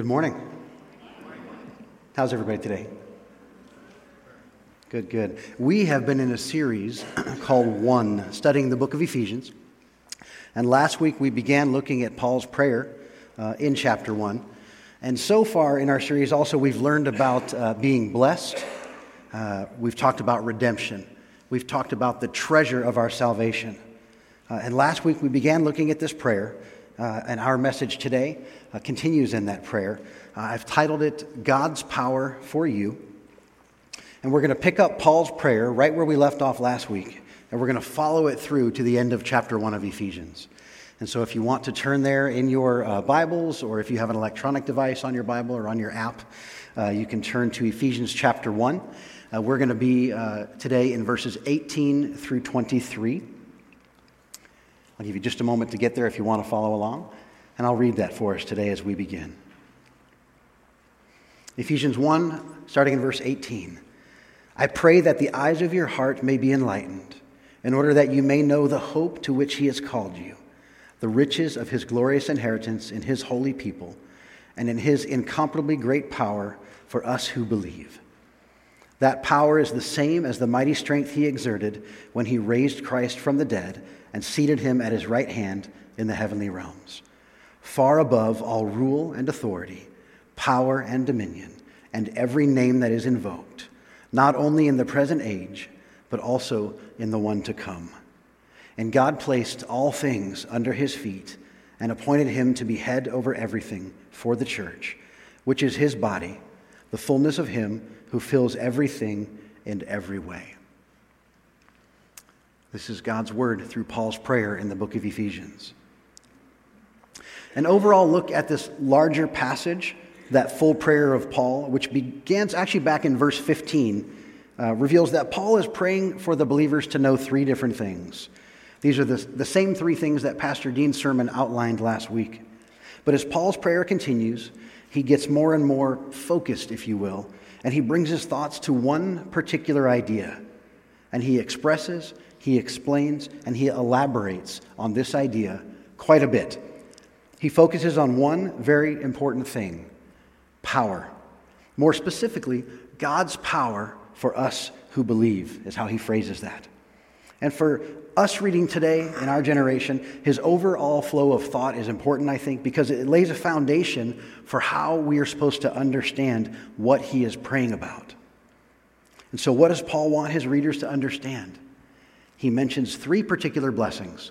Good morning. How's everybody today? Good, good. We have been in a series called One, studying the book of Ephesians. And last week we began looking at Paul's prayer uh, in chapter 1. And so far in our series, also, we've learned about uh, being blessed. Uh, we've talked about redemption. We've talked about the treasure of our salvation. Uh, and last week we began looking at this prayer, uh, and our message today uh, continues in that prayer. Uh, I've titled it God's Power for You. And we're going to pick up Paul's prayer right where we left off last week, and we're going to follow it through to the end of chapter 1 of Ephesians. And so, if you want to turn there in your uh, Bibles, or if you have an electronic device on your Bible or on your app, uh, you can turn to Ephesians chapter 1. Uh, we're going to be today in verses 18 through 23. I'll give you just a moment to get there if you want to follow along, and I'll read that for us today as we begin. Ephesians 1, starting in verse 18. I pray that the eyes of your heart may be enlightened, in order that you may know the hope to which he has called you, the riches of his glorious inheritance in his holy people, and in his incomparably great power for us who believe. That power is the same as the mighty strength he exerted when he raised Christ from the dead and seated him at his right hand in the heavenly realms, far above all rule and authority, power and dominion, and every name that is invoked, not only in the present age, but also in the one to come. And God placed all things under his feet and appointed him to be head over everything for the church, which is his body, the fullness of him who fills everything in every way. This is God's word through Paul's prayer in the book of Ephesians. An overall look at this larger passage, that full prayer of Paul, which begins actually back in verse 15, uh, reveals that Paul is praying for the believers to know three different things. These are the, the same three things that Pastor Dean's sermon outlined last week. But as Paul's prayer continues, he gets more and more focused, if you will, and he brings his thoughts to one particular idea. And he expresses he explains and he elaborates on this idea quite a bit. He focuses on one very important thing power. More specifically, God's power for us who believe, is how he phrases that. And for us reading today in our generation, his overall flow of thought is important, I think, because it lays a foundation for how we are supposed to understand what he is praying about. And so, what does Paul want his readers to understand? he mentions three particular blessings.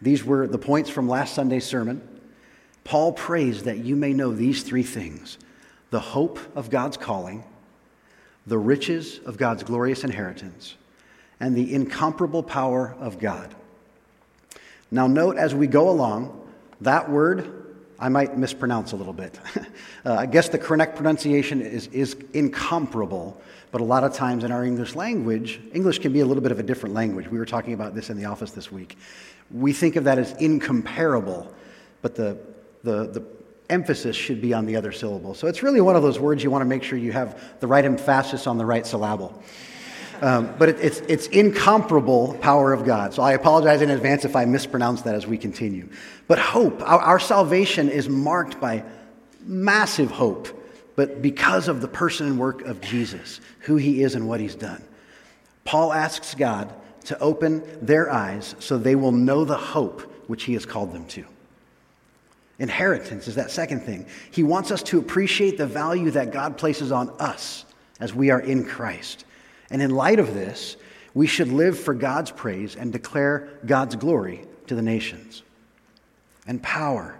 These were the points from last Sunday's sermon. Paul prays that you may know these three things the hope of God's calling, the riches of God's glorious inheritance, and the incomparable power of God. Now, note as we go along, that word I might mispronounce a little bit. uh, I guess the correct pronunciation is, is incomparable, but a lot of times in our English language, English can be a little bit of a different language. We were talking about this in the office this week. We think of that as incomparable, but the, the, the emphasis should be on the other syllable. So it's really one of those words you want to make sure you have the right emphasis on the right syllable. Um, but it, it's, it's incomparable power of God. So I apologize in advance if I mispronounce that as we continue. But hope, our, our salvation is marked by massive hope, but because of the person and work of Jesus, who he is and what he's done. Paul asks God to open their eyes so they will know the hope which he has called them to. Inheritance is that second thing. He wants us to appreciate the value that God places on us as we are in Christ. And in light of this, we should live for God's praise and declare God's glory to the nations. And power.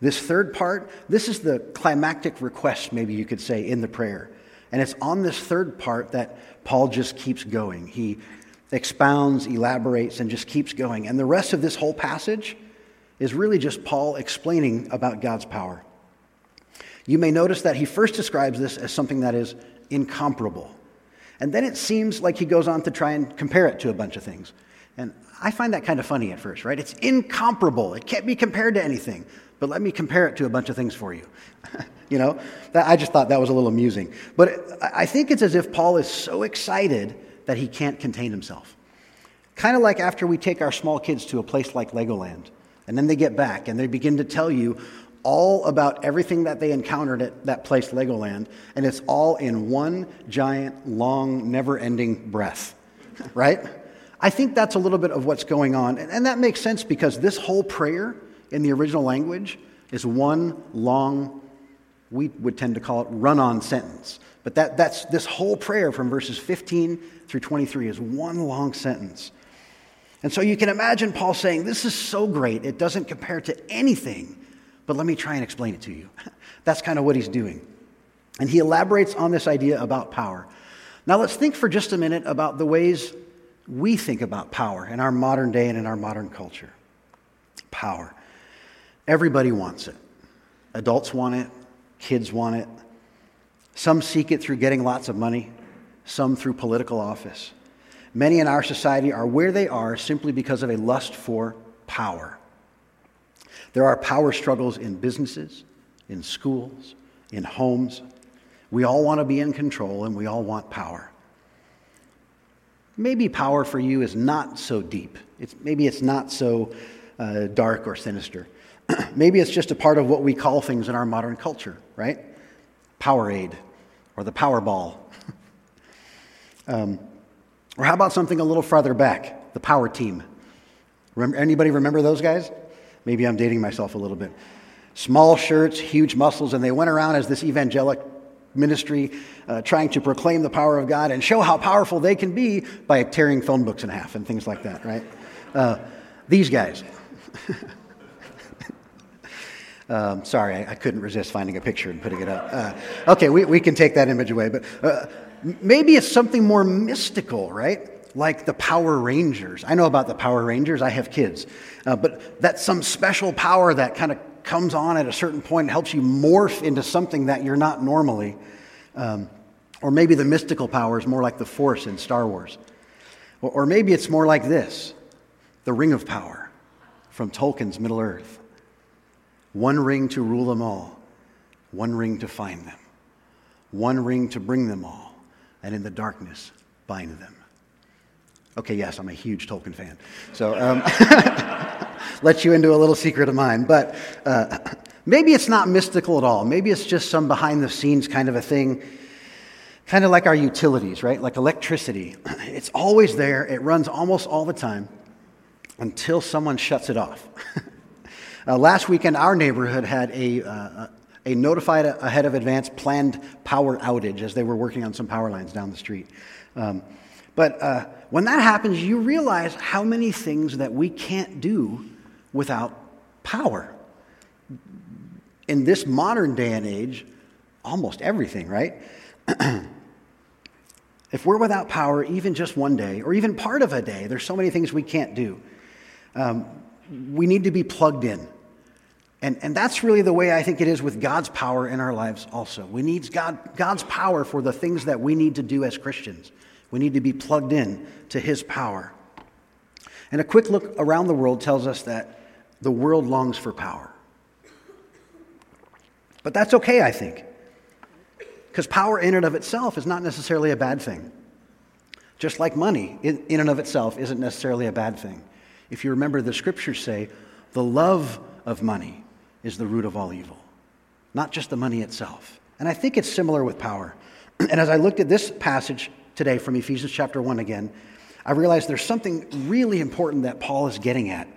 This third part, this is the climactic request, maybe you could say, in the prayer. And it's on this third part that Paul just keeps going. He expounds, elaborates, and just keeps going. And the rest of this whole passage is really just Paul explaining about God's power. You may notice that he first describes this as something that is incomparable. And then it seems like he goes on to try and compare it to a bunch of things. And I find that kind of funny at first, right? It's incomparable. It can't be compared to anything. But let me compare it to a bunch of things for you. you know, that, I just thought that was a little amusing. But I think it's as if Paul is so excited that he can't contain himself. Kind of like after we take our small kids to a place like Legoland, and then they get back and they begin to tell you all about everything that they encountered at that place, Legoland, and it's all in one giant, long, never ending breath, right? I think that's a little bit of what's going on. And that makes sense because this whole prayer in the original language is one long, we would tend to call it run on sentence. But that, that's this whole prayer from verses 15 through 23 is one long sentence. And so you can imagine Paul saying, This is so great, it doesn't compare to anything, but let me try and explain it to you. That's kind of what he's doing. And he elaborates on this idea about power. Now let's think for just a minute about the ways we think about power in our modern day and in our modern culture. Power. Everybody wants it. Adults want it, kids want it. Some seek it through getting lots of money, some through political office. Many in our society are where they are simply because of a lust for power. There are power struggles in businesses, in schools, in homes. We all want to be in control and we all want power. Maybe power for you is not so deep. It's, maybe it's not so uh, dark or sinister. maybe it's just a part of what we call things in our modern culture, right? Powerade or the Powerball. um, or how about something a little farther back, the Power Team? Remember, anybody remember those guys? Maybe I'm dating myself a little bit. Small shirts, huge muscles, and they went around as this evangelic ministry uh, trying to proclaim the power of God and show how powerful they can be by tearing phone books in half and things like that, right? Uh, these guys. um, sorry, I, I, couldn't resist finding a picture and putting it up. Uh, okay, we, we can take that image away, but uh, maybe it's something more mystical, right? Like the Power Rangers. I know about the Power Rangers, I have kids. Uh, but that's some special power that kind of comes on at a certain point and helps you morph into something that you're not normally. Um, or maybe the mystical power is more like the Force in Star Wars. Or, or maybe it's more like this the Ring of Power from Tolkien's Middle Earth. One ring to rule them all, one ring to find them, one ring to bring them all, and in the darkness bind them. Okay, yes, I'm a huge Tolkien fan. So, um, let you into a little secret of mine. But uh, maybe it's not mystical at all. Maybe it's just some behind the scenes kind of a thing, kind of like our utilities, right? Like electricity. It's always there, it runs almost all the time until someone shuts it off. uh, last weekend, our neighborhood had a, uh, a notified ahead of advance planned power outage as they were working on some power lines down the street. Um, but uh, when that happens, you realize how many things that we can't do without power. In this modern day and age, almost everything, right? if we're without power, even just one day, or even part of a day, there's so many things we can't do. Um, we need to be plugged in. And, and that's really the way I think it is with God's power in our lives also. We need God, God's power for the things that we need to do as Christians. We need to be plugged in to His power. And a quick look around the world tells us that the world longs for power. But that's okay, I think. Because power in and of itself is not necessarily a bad thing. Just like money in, in and of itself isn't necessarily a bad thing. If you remember, the scriptures say the love of money is the root of all evil, not just the money itself. And I think it's similar with power. And as I looked at this passage today from Ephesians chapter 1 again, I realized there's something really important that Paul is getting at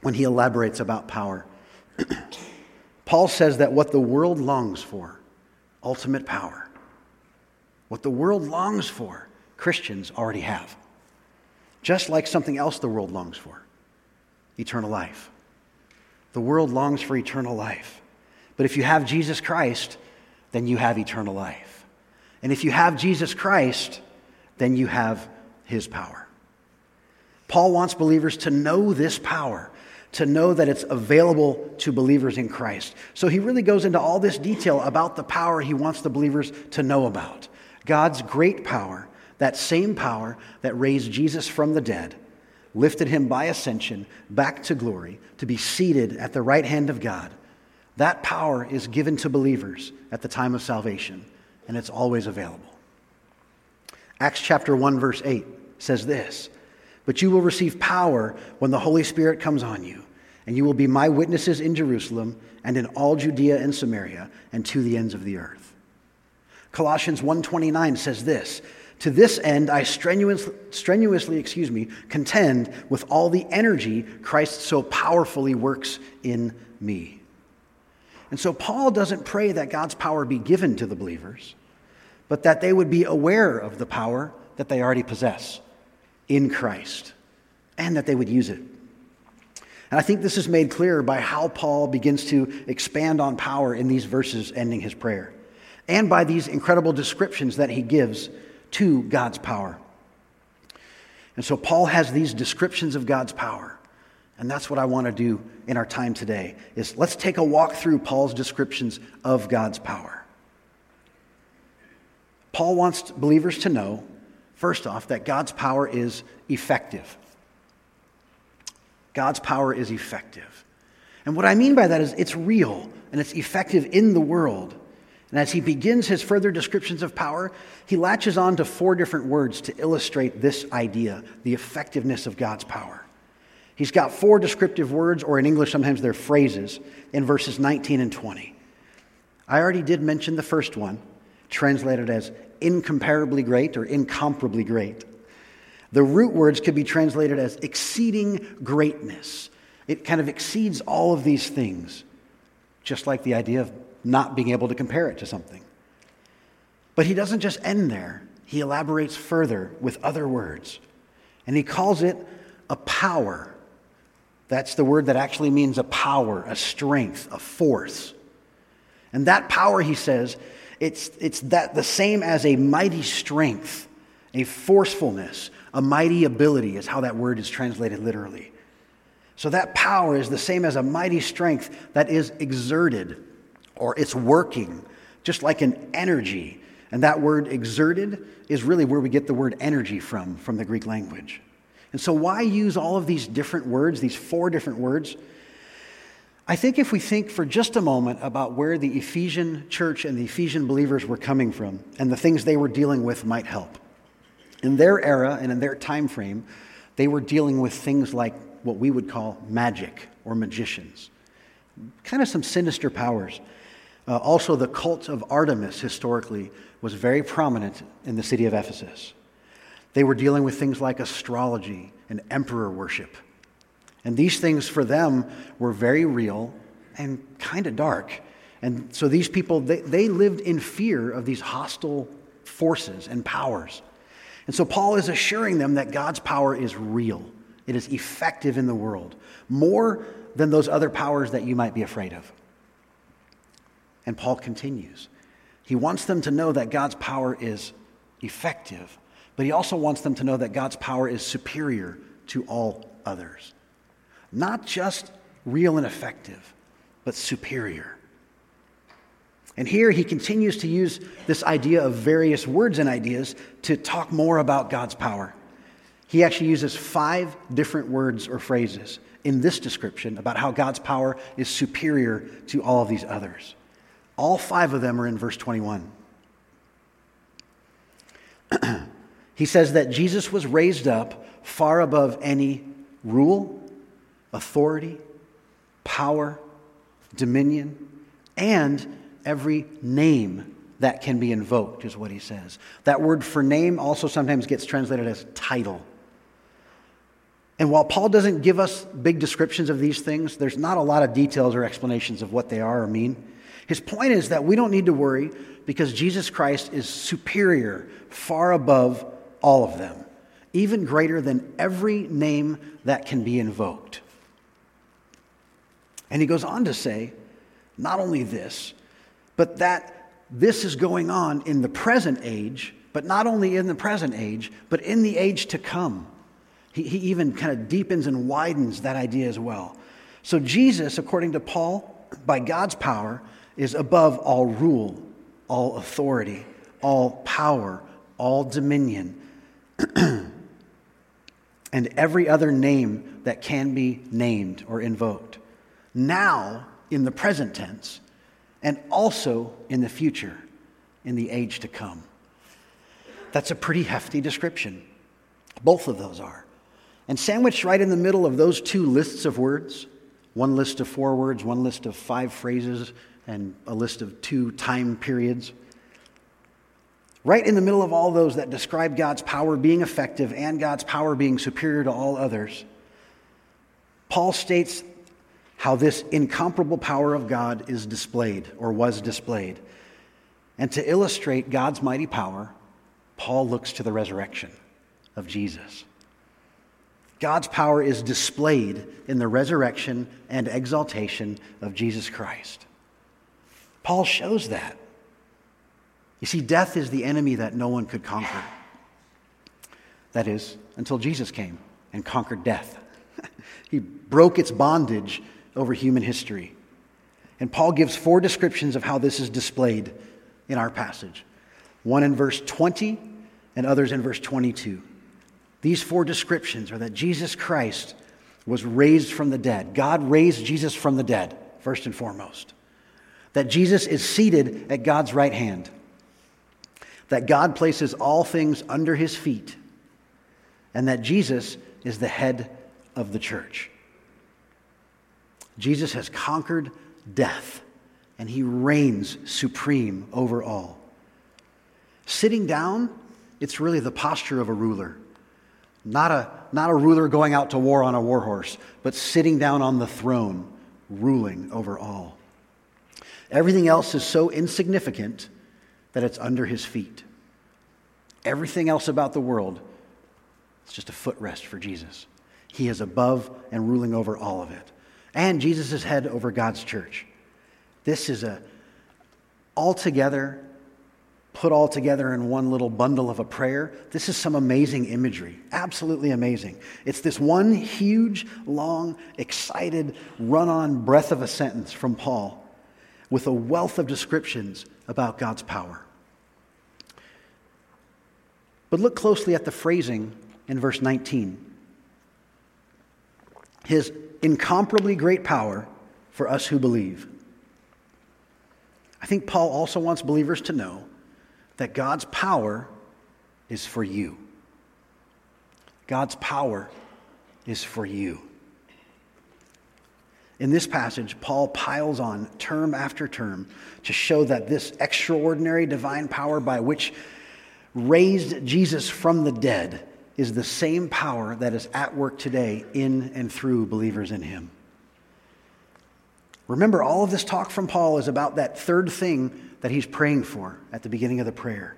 when he elaborates about power. Paul says that what the world longs for, ultimate power, what the world longs for, Christians already have. Just like something else the world longs for eternal life. The world longs for eternal life. But if you have Jesus Christ, then you have eternal life. And if you have Jesus Christ, then you have his power. Paul wants believers to know this power, to know that it's available to believers in Christ. So he really goes into all this detail about the power he wants the believers to know about. God's great power, that same power that raised Jesus from the dead, lifted him by ascension back to glory to be seated at the right hand of God. That power is given to believers at the time of salvation, and it's always available. Acts chapter 1, verse 8 says this But you will receive power when the Holy Spirit comes on you, and you will be my witnesses in Jerusalem and in all Judea and Samaria and to the ends of the earth. Colossians 1:29 says this, to this end I strenuous, strenuously, excuse me, contend with all the energy Christ so powerfully works in me. And so Paul doesn't pray that God's power be given to the believers, but that they would be aware of the power that they already possess in Christ and that they would use it. And I think this is made clear by how Paul begins to expand on power in these verses ending his prayer, and by these incredible descriptions that he gives to God's power. And so Paul has these descriptions of God's power. And that's what I want to do in our time today is let's take a walk through Paul's descriptions of God's power. Paul wants believers to know, first off, that God's power is effective. God's power is effective. And what I mean by that is it's real and it's effective in the world. And as he begins his further descriptions of power, he latches on to four different words to illustrate this idea, the effectiveness of God's power. He's got four descriptive words, or in English, sometimes they're phrases, in verses 19 and 20. I already did mention the first one, translated as incomparably great or incomparably great. The root words could be translated as exceeding greatness. It kind of exceeds all of these things, just like the idea of not being able to compare it to something. But he doesn't just end there, he elaborates further with other words. And he calls it a power. That's the word that actually means a power, a strength, a force. And that power, he says, it's, it's that the same as a mighty strength, a forcefulness, a mighty ability, is how that word is translated literally. So that power is the same as a mighty strength that is exerted or it's working, just like an energy. And that word exerted is really where we get the word energy from, from the Greek language. And so, why use all of these different words, these four different words? I think if we think for just a moment about where the Ephesian church and the Ephesian believers were coming from and the things they were dealing with might help. In their era and in their time frame, they were dealing with things like what we would call magic or magicians, kind of some sinister powers. Uh, also, the cult of Artemis historically was very prominent in the city of Ephesus. They were dealing with things like astrology and emperor worship. And these things for them were very real and kind of dark. And so these people, they, they lived in fear of these hostile forces and powers. And so Paul is assuring them that God's power is real, it is effective in the world, more than those other powers that you might be afraid of. And Paul continues. He wants them to know that God's power is effective, but he also wants them to know that God's power is superior to all others. Not just real and effective, but superior. And here he continues to use this idea of various words and ideas to talk more about God's power. He actually uses five different words or phrases in this description about how God's power is superior to all of these others. All five of them are in verse 21. he says that Jesus was raised up far above any rule, authority, power, dominion, and every name that can be invoked, is what he says. That word for name also sometimes gets translated as title. And while Paul doesn't give us big descriptions of these things, there's not a lot of details or explanations of what they are or mean. His point is that we don't need to worry because Jesus Christ is superior, far above all of them, even greater than every name that can be invoked. And he goes on to say, not only this, but that this is going on in the present age, but not only in the present age, but in the age to come. He, he even kind of deepens and widens that idea as well. So, Jesus, according to Paul, by God's power, is above all rule, all authority, all power, all dominion, and every other name that can be named or invoked. Now, in the present tense, and also in the future, in the age to come. That's a pretty hefty description. Both of those are. And sandwiched right in the middle of those two lists of words, one list of four words, one list of five phrases, and a list of two time periods. Right in the middle of all those that describe God's power being effective and God's power being superior to all others, Paul states how this incomparable power of God is displayed or was displayed. And to illustrate God's mighty power, Paul looks to the resurrection of Jesus. God's power is displayed in the resurrection and exaltation of Jesus Christ. Paul shows that. You see, death is the enemy that no one could conquer. That is, until Jesus came and conquered death. he broke its bondage over human history. And Paul gives four descriptions of how this is displayed in our passage one in verse 20 and others in verse 22. These four descriptions are that Jesus Christ was raised from the dead. God raised Jesus from the dead, first and foremost. That Jesus is seated at God's right hand that God places all things under his feet, and that Jesus is the head of the church. Jesus has conquered death, and he reigns supreme over all. Sitting down, it's really the posture of a ruler. Not a, not a ruler going out to war on a war horse, but sitting down on the throne, ruling over all. Everything else is so insignificant that it's under his feet. Everything else about the world is just a footrest for Jesus. He is above and ruling over all of it. And Jesus is head over God's church. This is a altogether put all together in one little bundle of a prayer. This is some amazing imagery. Absolutely amazing. It's this one huge, long, excited, run on breath of a sentence from Paul with a wealth of descriptions about God's power. But look closely at the phrasing in verse 19. His incomparably great power for us who believe. I think Paul also wants believers to know that God's power is for you. God's power is for you. In this passage, Paul piles on term after term to show that this extraordinary divine power by which raised Jesus from the dead is the same power that is at work today in and through believers in him. Remember, all of this talk from Paul is about that third thing that he's praying for at the beginning of the prayer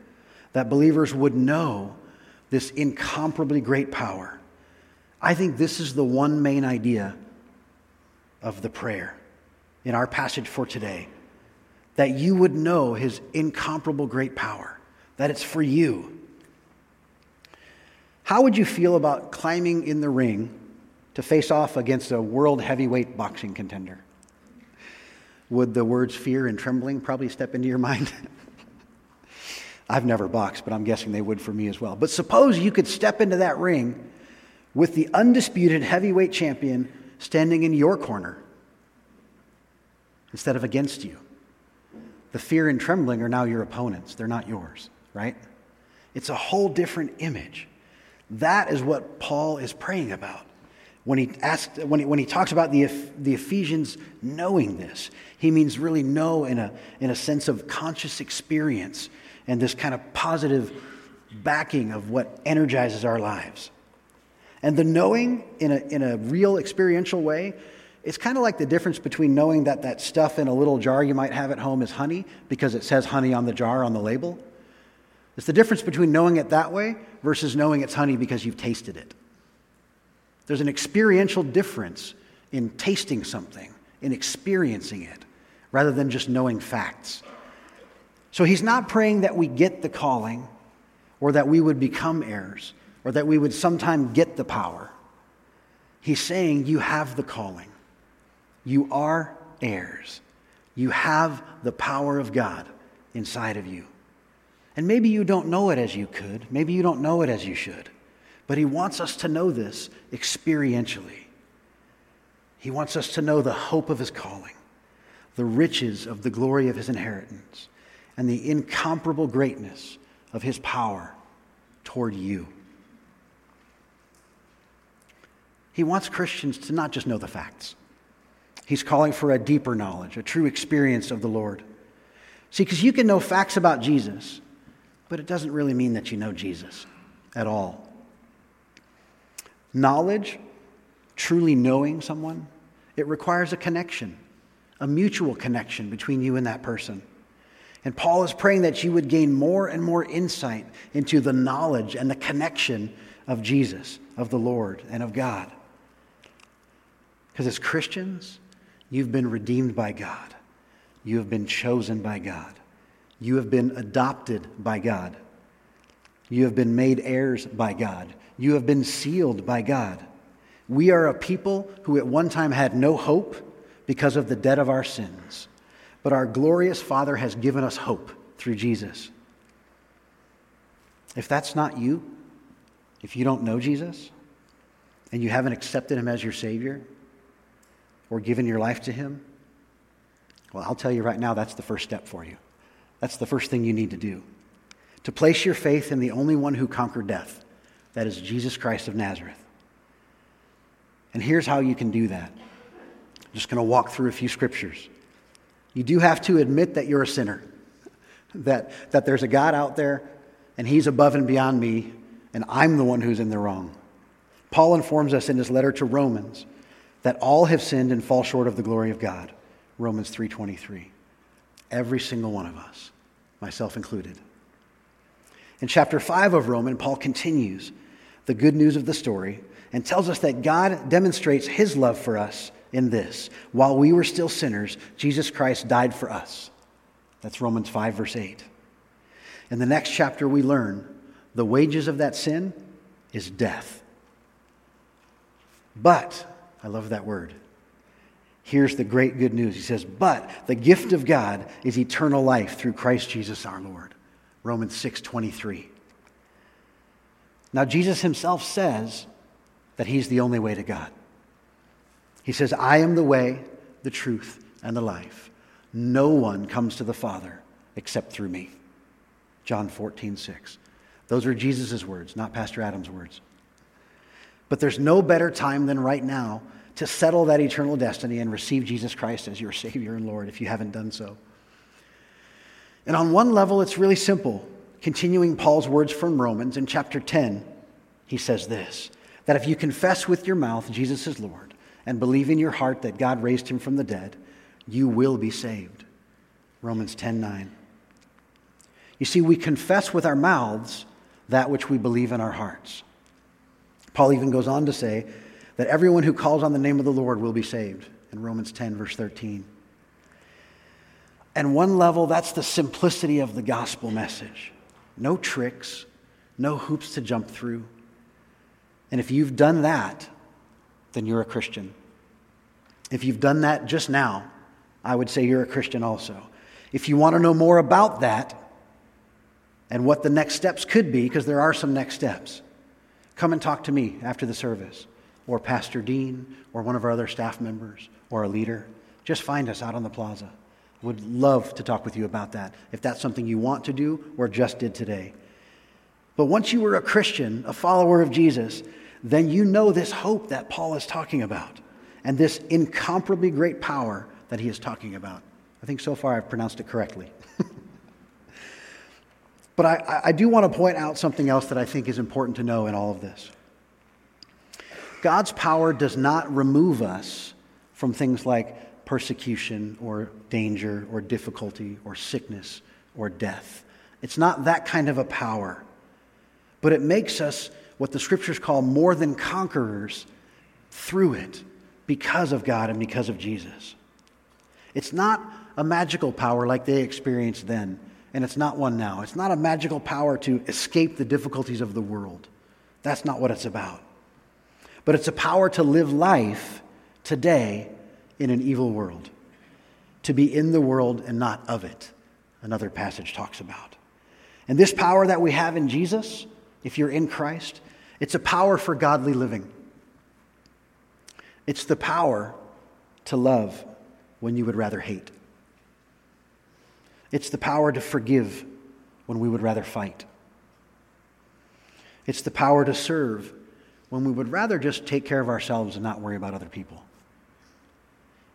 that believers would know this incomparably great power. I think this is the one main idea of the prayer in our passage for today that you would know his incomparable great power, that it's for you. How would you feel about climbing in the ring to face off against a world heavyweight boxing contender? Would the words fear and trembling probably step into your mind? I've never boxed, but I'm guessing they would for me as well. But suppose you could step into that ring with the undisputed heavyweight champion standing in your corner instead of against you. The fear and trembling are now your opponents, they're not yours, right? It's a whole different image. That is what Paul is praying about. When he, asked, when he, when he talks about the, the Ephesians knowing this, he means really know in a, in a sense of conscious experience and this kind of positive backing of what energizes our lives. And the knowing in a, in a real experiential way, it's kind of like the difference between knowing that that stuff in a little jar you might have at home is honey because it says honey on the jar on the label. It's the difference between knowing it that way versus knowing it's honey because you've tasted it. There's an experiential difference in tasting something, in experiencing it, rather than just knowing facts. So he's not praying that we get the calling or that we would become heirs or that we would sometime get the power. He's saying you have the calling. You are heirs. You have the power of God inside of you. And maybe you don't know it as you could. Maybe you don't know it as you should. But he wants us to know this experientially. He wants us to know the hope of his calling, the riches of the glory of his inheritance, and the incomparable greatness of his power toward you. He wants Christians to not just know the facts. He's calling for a deeper knowledge, a true experience of the Lord. See, because you can know facts about Jesus, but it doesn't really mean that you know Jesus at all. Knowledge, truly knowing someone, it requires a connection, a mutual connection between you and that person. And Paul is praying that you would gain more and more insight into the knowledge and the connection of Jesus, of the Lord, and of God. Because as Christians, You've been redeemed by God. You have been chosen by God. You have been adopted by God. You have been made heirs by God. You have been sealed by God. We are a people who at one time had no hope because of the debt of our sins. But our glorious Father has given us hope through Jesus. If that's not you, if you don't know Jesus, and you haven't accepted him as your Savior, or given your life to Him? Well, I'll tell you right now, that's the first step for you. That's the first thing you need to do. To place your faith in the only one who conquered death, that is Jesus Christ of Nazareth. And here's how you can do that. I'm just going to walk through a few scriptures. You do have to admit that you're a sinner, that, that there's a God out there, and He's above and beyond me, and I'm the one who's in the wrong. Paul informs us in his letter to Romans that all have sinned and fall short of the glory of God. Romans 3:23. Every single one of us, myself included. In chapter 5 of Romans, Paul continues the good news of the story and tells us that God demonstrates his love for us in this. While we were still sinners, Jesus Christ died for us. That's Romans 5, verse 8. In the next chapter, we learn the wages of that sin is death. But I love that word. Here's the great good news. He says, But the gift of God is eternal life through Christ Jesus our Lord. Romans 6 23. Now, Jesus himself says that he's the only way to God. He says, I am the way, the truth, and the life. No one comes to the Father except through me. John 14 6. Those are Jesus' words, not Pastor Adam's words. But there's no better time than right now to settle that eternal destiny and receive Jesus Christ as your Savior and Lord if you haven't done so. And on one level, it's really simple. Continuing Paul's words from Romans in chapter 10, he says this that if you confess with your mouth Jesus is Lord and believe in your heart that God raised him from the dead, you will be saved. Romans 10 9. You see, we confess with our mouths that which we believe in our hearts. Paul even goes on to say that everyone who calls on the name of the Lord will be saved in Romans 10, verse 13. And one level, that's the simplicity of the gospel message. No tricks, no hoops to jump through. And if you've done that, then you're a Christian. If you've done that just now, I would say you're a Christian also. If you want to know more about that and what the next steps could be, because there are some next steps, Come and talk to me after the service, or Pastor Dean, or one of our other staff members, or a leader. Just find us out on the plaza. Would love to talk with you about that if that's something you want to do or just did today. But once you were a Christian, a follower of Jesus, then you know this hope that Paul is talking about and this incomparably great power that he is talking about. I think so far I've pronounced it correctly. But I, I do want to point out something else that I think is important to know in all of this. God's power does not remove us from things like persecution or danger or difficulty or sickness or death. It's not that kind of a power. But it makes us what the scriptures call more than conquerors through it because of God and because of Jesus. It's not a magical power like they experienced then and it's not one now. It's not a magical power to escape the difficulties of the world. That's not what it's about. But it's a power to live life today in an evil world, to be in the world and not of it, another passage talks about. And this power that we have in Jesus, if you're in Christ, it's a power for godly living. It's the power to love when you would rather hate. It's the power to forgive when we would rather fight. It's the power to serve when we would rather just take care of ourselves and not worry about other people.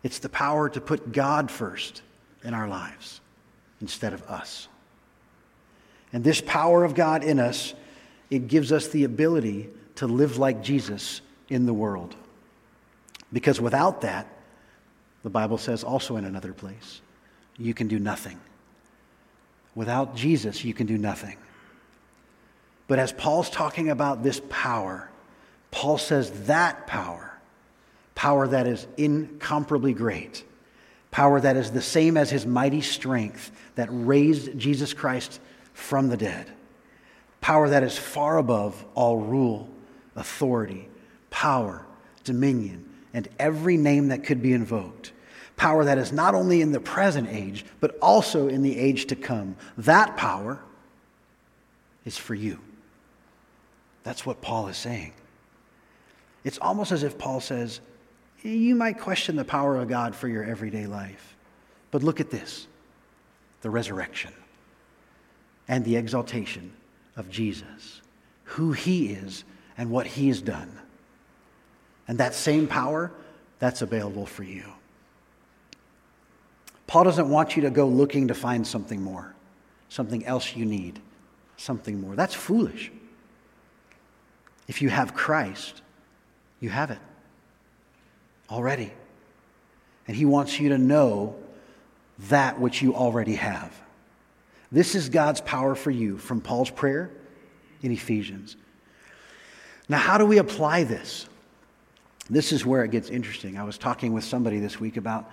It's the power to put God first in our lives instead of us. And this power of God in us, it gives us the ability to live like Jesus in the world. Because without that, the Bible says also in another place, you can do nothing. Without Jesus, you can do nothing. But as Paul's talking about this power, Paul says that power, power that is incomparably great, power that is the same as his mighty strength that raised Jesus Christ from the dead, power that is far above all rule, authority, power, dominion, and every name that could be invoked. Power that is not only in the present age, but also in the age to come. That power is for you. That's what Paul is saying. It's almost as if Paul says, You might question the power of God for your everyday life, but look at this the resurrection and the exaltation of Jesus, who he is and what he has done. And that same power, that's available for you. Paul doesn't want you to go looking to find something more, something else you need, something more. That's foolish. If you have Christ, you have it already. And he wants you to know that which you already have. This is God's power for you from Paul's prayer in Ephesians. Now, how do we apply this? This is where it gets interesting. I was talking with somebody this week about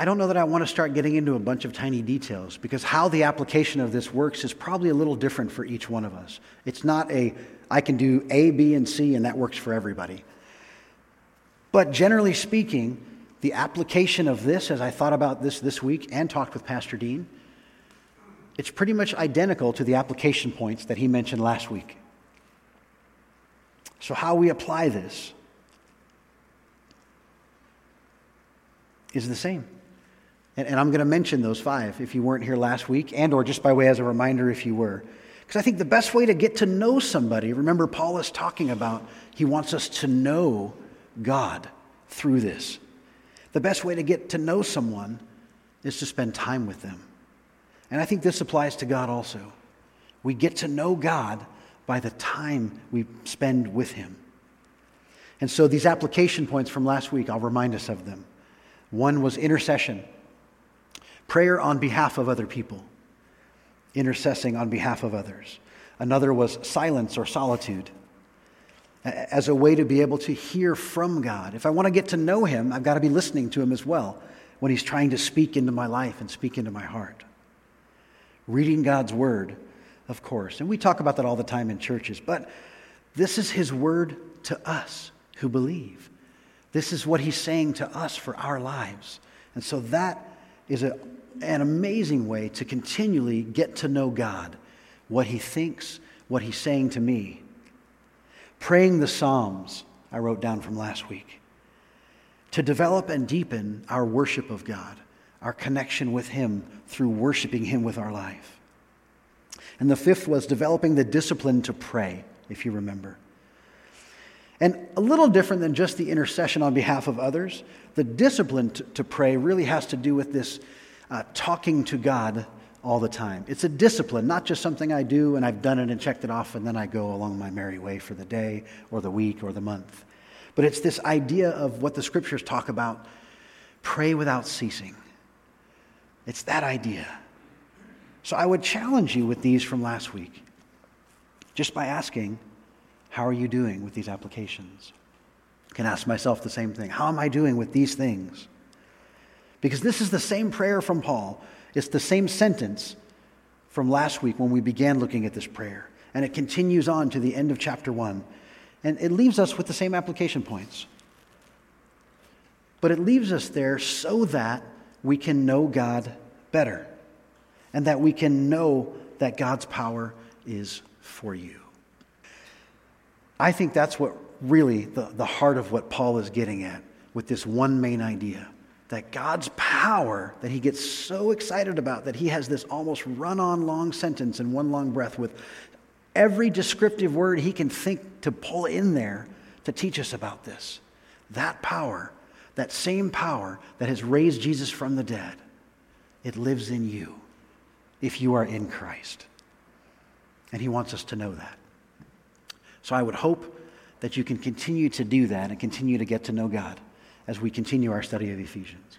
I don't know that I want to start getting into a bunch of tiny details because how the application of this works is probably a little different for each one of us. It's not a, I can do A, B, and C, and that works for everybody. But generally speaking, the application of this, as I thought about this this week and talked with Pastor Dean, it's pretty much identical to the application points that he mentioned last week. So, how we apply this is the same. And, and I'm going to mention those five if you weren't here last week, and or just by way as a reminder if you were. Because I think the best way to get to know somebody, remember, Paul is talking about he wants us to know God through this. The best way to get to know someone is to spend time with them. And I think this applies to God also. We get to know God by the time we spend with Him. And so these application points from last week, I'll remind us of them. One was intercession prayer on behalf of other people, intercessing on behalf of others. Another was silence or solitude as a way to be able to hear from God. If I want to get to know Him, I've got to be listening to Him as well when He's trying to speak into my life and speak into my heart. Reading God's Word, of course. And we talk about that all the time in churches, but this is His Word to us who believe. This is what He's saying to us for our lives. And so that is a an amazing way to continually get to know God, what He thinks, what He's saying to me. Praying the Psalms, I wrote down from last week, to develop and deepen our worship of God, our connection with Him through worshiping Him with our life. And the fifth was developing the discipline to pray, if you remember. And a little different than just the intercession on behalf of others, the discipline to, pray really has to do with this uh, talking to God all the time. It's a discipline, not just something I do and I've done it and checked it off and then I go along my merry way for the day or the week or the month. But it's this idea of what the scriptures talk about pray without ceasing. It's that idea. So I would challenge you with these from last week just by asking, How are you doing with these applications? I can ask myself the same thing How am I doing with these things? Because this is the same prayer from Paul. It's the same sentence from last week when we began looking at this prayer. And it continues on to the end of chapter 1. And it leaves us with the same application points. But it leaves us there so that we can know God better and that we can know that God's power is for you. I think that's what really the, the heart of what Paul is getting at with this one main idea that God's power that he gets so excited about that he has this almost run on long sentence in one long breath with every descriptive word he can think to pull in there to teach us about this. That power that same power that has raised Jesus from the dead, it lives in you if you are in Christ. And he wants us to know that. So I would hope that you can continue to do that and continue to get to know God as we continue our study of Ephesians.